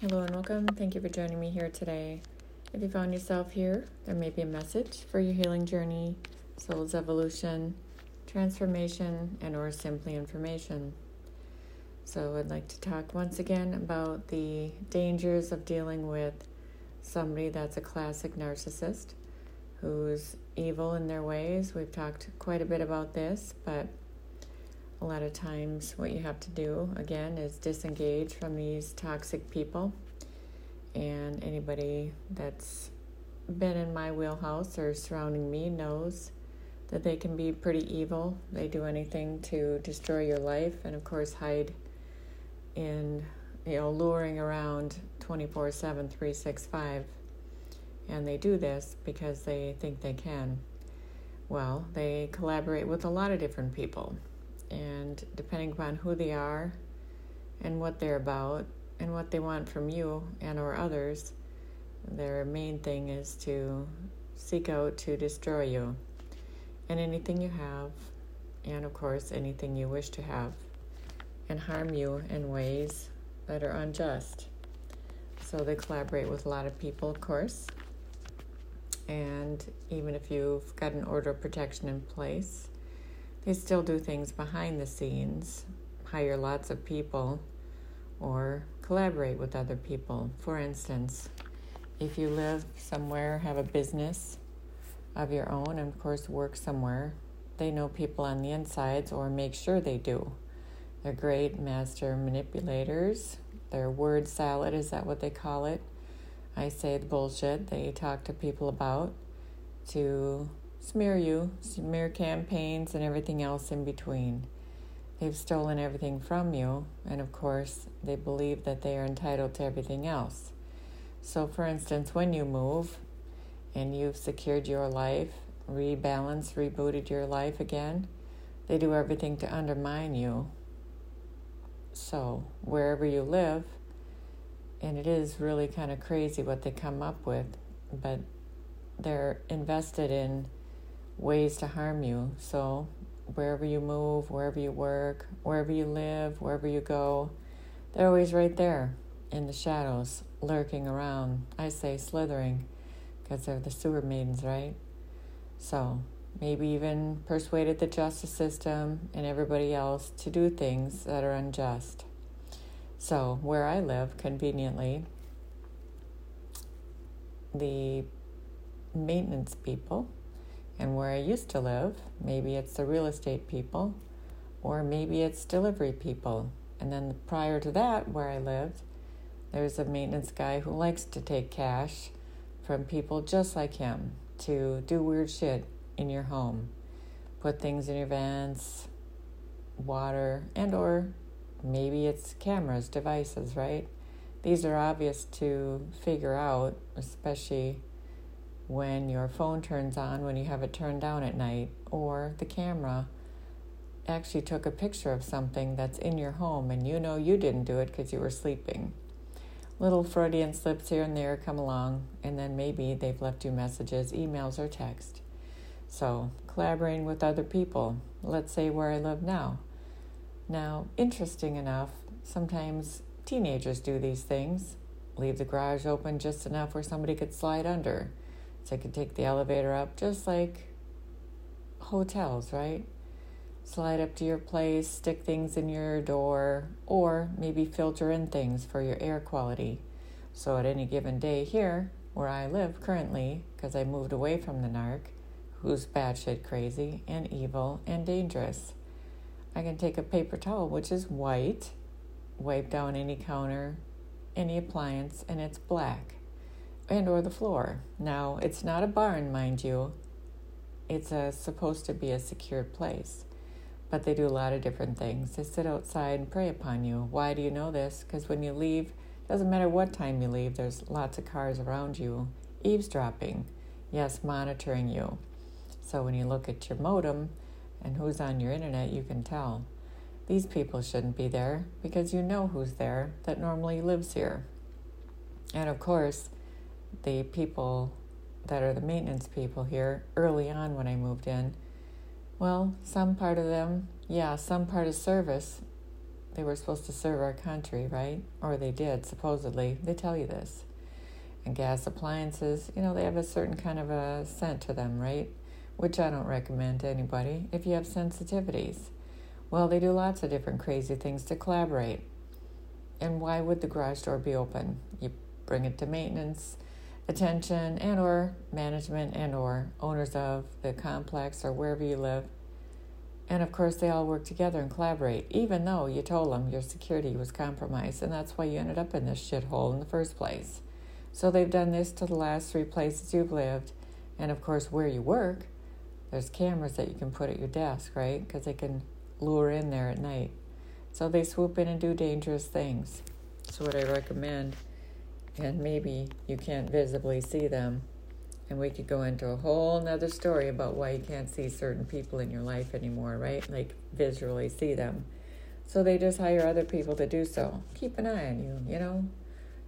Hello and welcome. Thank you for joining me here today. If you found yourself here, there may be a message for your healing journey, soul's evolution, transformation, and or simply information. So I'd like to talk once again about the dangers of dealing with somebody that's a classic narcissist who's evil in their ways. We've talked quite a bit about this, but a lot of times what you have to do again is disengage from these toxic people. And anybody that's been in my wheelhouse or surrounding me knows that they can be pretty evil. They do anything to destroy your life and of course hide in you know luring around 24 7 365 and they do this because they think they can. Well they collaborate with a lot of different people and depending upon who they are and what they're about and what they want from you and or others their main thing is to seek out to destroy you and anything you have and of course anything you wish to have and harm you in ways that are unjust. So they collaborate with a lot of people of course. And even if you've got an order of protection in place they still do things behind the scenes, hire lots of people, or collaborate with other people. For instance, if you live somewhere, have a business of your own, and of course work somewhere, they know people on the insides or make sure they do. They're great master manipulators. Their word salad, is that what they call it? I say the bullshit they talk to people about to smear you, smear campaigns, and everything else in between. They've stolen everything from you, and of course, they believe that they are entitled to everything else. So, for instance, when you move and you've secured your life, rebalanced, rebooted your life again, they do everything to undermine you. So, wherever you live, and it is really kind of crazy what they come up with, but they're invested in ways to harm you. So, wherever you move, wherever you work, wherever you live, wherever you go, they're always right there in the shadows, lurking around. I say slithering because they're the sewer maidens, right? So, maybe even persuaded the justice system and everybody else to do things that are unjust. So, where I live, conveniently, the maintenance people and where I used to live, maybe it's the real estate people, or maybe it's delivery people. And then prior to that, where I lived, there's a maintenance guy who likes to take cash from people just like him to do weird shit in your home. Put things in your vents, water, and or maybe it's cameras, devices, right? These are obvious to figure out, especially when your phone turns on when you have it turned down at night, or the camera actually took a picture of something that's in your home and you know you didn't do it because you were sleeping. Little Freudian slips here and there come along, and then maybe they've left you messages, emails, or text. So, collaborating with other people, let's say where I live now. Now, interesting enough, sometimes teenagers do these things, leave the garage open just enough where somebody could slide under so I could take the elevator up, just like hotels, right? Slide up to your place, stick things in your door, or maybe filter in things for your air quality. So at any given day here, where I live currently, because I moved away from the narc, who's batshit crazy and evil and dangerous, I can take a paper towel, which is white, wipe down any counter, any appliance, and it's black and or the floor. Now, it's not a barn, mind you. It's a, supposed to be a secured place. But they do a lot of different things. They sit outside and prey upon you. Why do you know this? Because when you leave, doesn't matter what time you leave, there's lots of cars around you eavesdropping. Yes, monitoring you. So when you look at your modem and who's on your internet, you can tell. These people shouldn't be there because you know who's there that normally lives here. And of course, the people that are the maintenance people here early on when I moved in, well, some part of them, yeah, some part of service, they were supposed to serve our country, right? Or they did, supposedly. They tell you this. And gas appliances, you know, they have a certain kind of a scent to them, right? Which I don't recommend to anybody if you have sensitivities. Well, they do lots of different crazy things to collaborate. And why would the garage door be open? You bring it to maintenance, attention, and or management and or owners of the complex or wherever you live. And of course, they all work together and collaborate, even though you told them your security was compromised, and that's why you ended up in this shithole in the first place. So they've done this to the last three places you've lived, and of course, where you work, there's cameras that you can put at your desk, right? Because they can lure in there at night. So they swoop in and do dangerous things. So, what I recommend, and maybe you can't visibly see them, and we could go into a whole nother story about why you can't see certain people in your life anymore, right? Like visually see them. So they just hire other people to do so. Keep an eye on you, you know?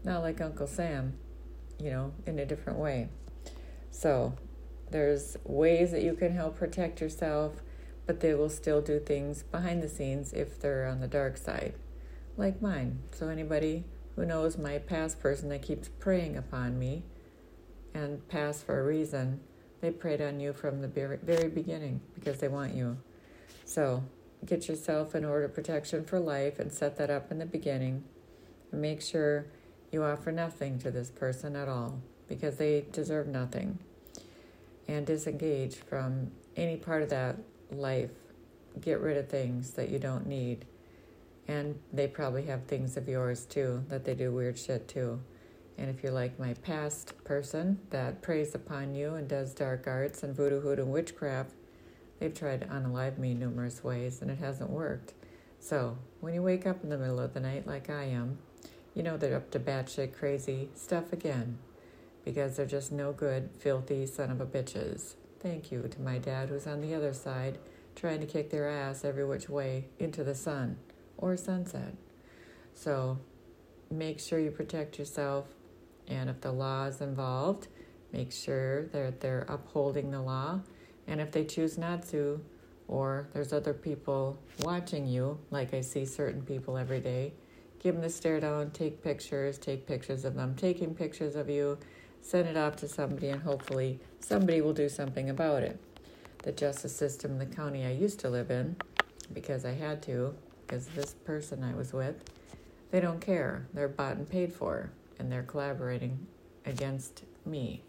Not like Uncle Sam, you know, in a different way. So there's ways that you can help protect yourself, but they will still do things behind the scenes if they're on the dark side, like mine. So, anybody who knows my past person that keeps preying upon me and past for a reason, they preyed on you from the very, very beginning because they want you. So, get yourself an order of protection for life and set that up in the beginning. And make sure you offer nothing to this person at all because they deserve nothing and disengage from any part of that life. Get rid of things that you don't need. And they probably have things of yours too, that they do weird shit too. And if you're like my past person that preys upon you and does dark arts and voodoo, hoodoo, and witchcraft, they've tried to unalive me numerous ways and it hasn't worked. So when you wake up in the middle of the night like I am, you know they're up to batshit crazy stuff again because they're just no good, filthy son of a bitches. Thank you to my dad who's on the other side, trying to kick their ass every which way into the sun or sunset. So make sure you protect yourself, and if the law is involved, make sure that they're upholding the law. And if they choose not to, or there's other people watching you, like I see certain people every day, give them the stare down, take pictures, take pictures of them taking pictures of you, send it off to somebody, and hopefully somebody will do something about it. The justice system in the county I used to live in, because I had to, because this person I was with, they don't care. They're bought and paid for, and they're collaborating against me.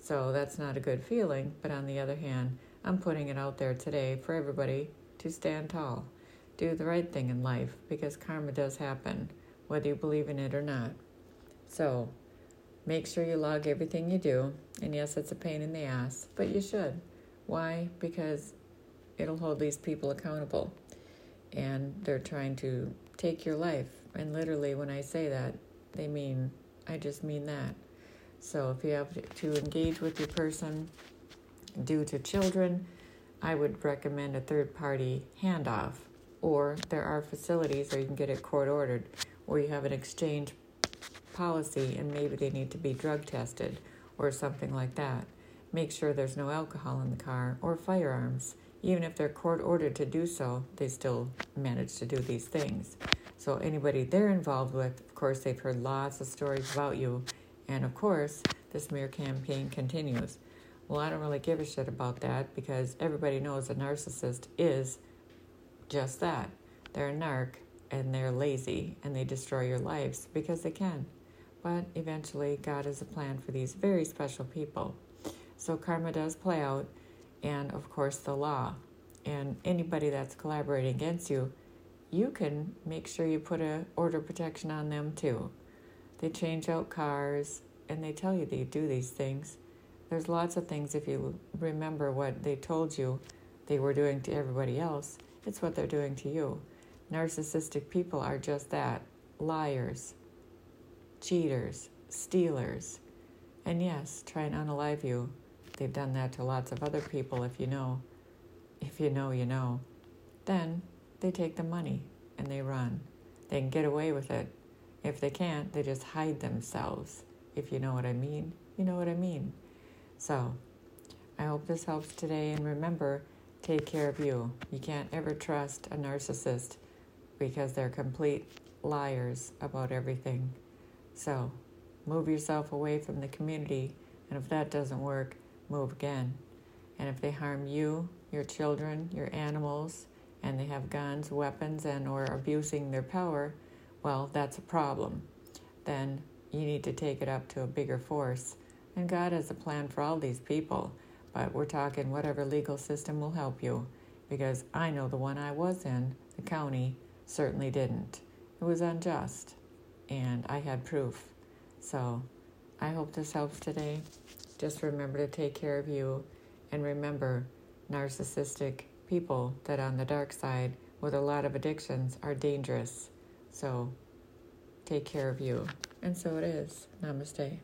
So that's not a good feeling, but on the other hand, I'm putting it out there today for everybody to stand tall. Do the right thing in life because karma does happen, whether you believe in it or not. So Make sure you log everything you do. And yes, it's a pain in the ass, but you should. Why? Because it'll hold these people accountable. And they're trying to take your life. And literally, when I say that, they mean, I just mean that. So if you have to engage with your person due to children, I would recommend a third party handoff. Or there are facilities, or you can get it court ordered, where you have an exchange policy and maybe they need to be drug tested or something like that. Make sure there's no alcohol in the car or firearms. Even if they're court ordered to do so, they still manage to do these things. So, anybody they're involved with, of course, they've heard lots of stories about you. And of course, the smear campaign continues. Well, I don't really give a shit about that because everybody knows a narcissist is just that. They're a narc and they're lazy and they destroy your lives because they can but eventually God has a plan for these very special people. So karma does play out, and of course, the law. And anybody that's collaborating against you, you can make sure you put a order protection on them too. They change out cars and they tell you they do these things. There's lots of things if you remember what they told you they were doing to everybody else, it's what they're doing to you. Narcissistic people are just that liars cheaters, stealers, and yes, try and unalive you. They've done that to lots of other people, if you know. If you know, you know. Then they take the money and they run. They can get away with it. If they can't, they just hide themselves. If you know what I mean, you know what I mean. So, I hope this helps today. And remember, take care of you. You can't ever trust a narcissist because they're complete liars about everything. So move yourself away from the community, and if that doesn't work, move again. And if they harm you, your children, your animals, and they have guns, weapons, and or abusing their power, well, that's a problem. Then you need to take it up to a bigger force. And God has a plan for all these people, but we're talking whatever legal system will help you, because I know the one I was in, the county, certainly didn't. It was unjust, and I had proof. So I hope this helps today. Just remember to take care of you, and remember narcissistic people that on the dark side with a lot of addictions are dangerous. So take care of you. And so it is. Namaste.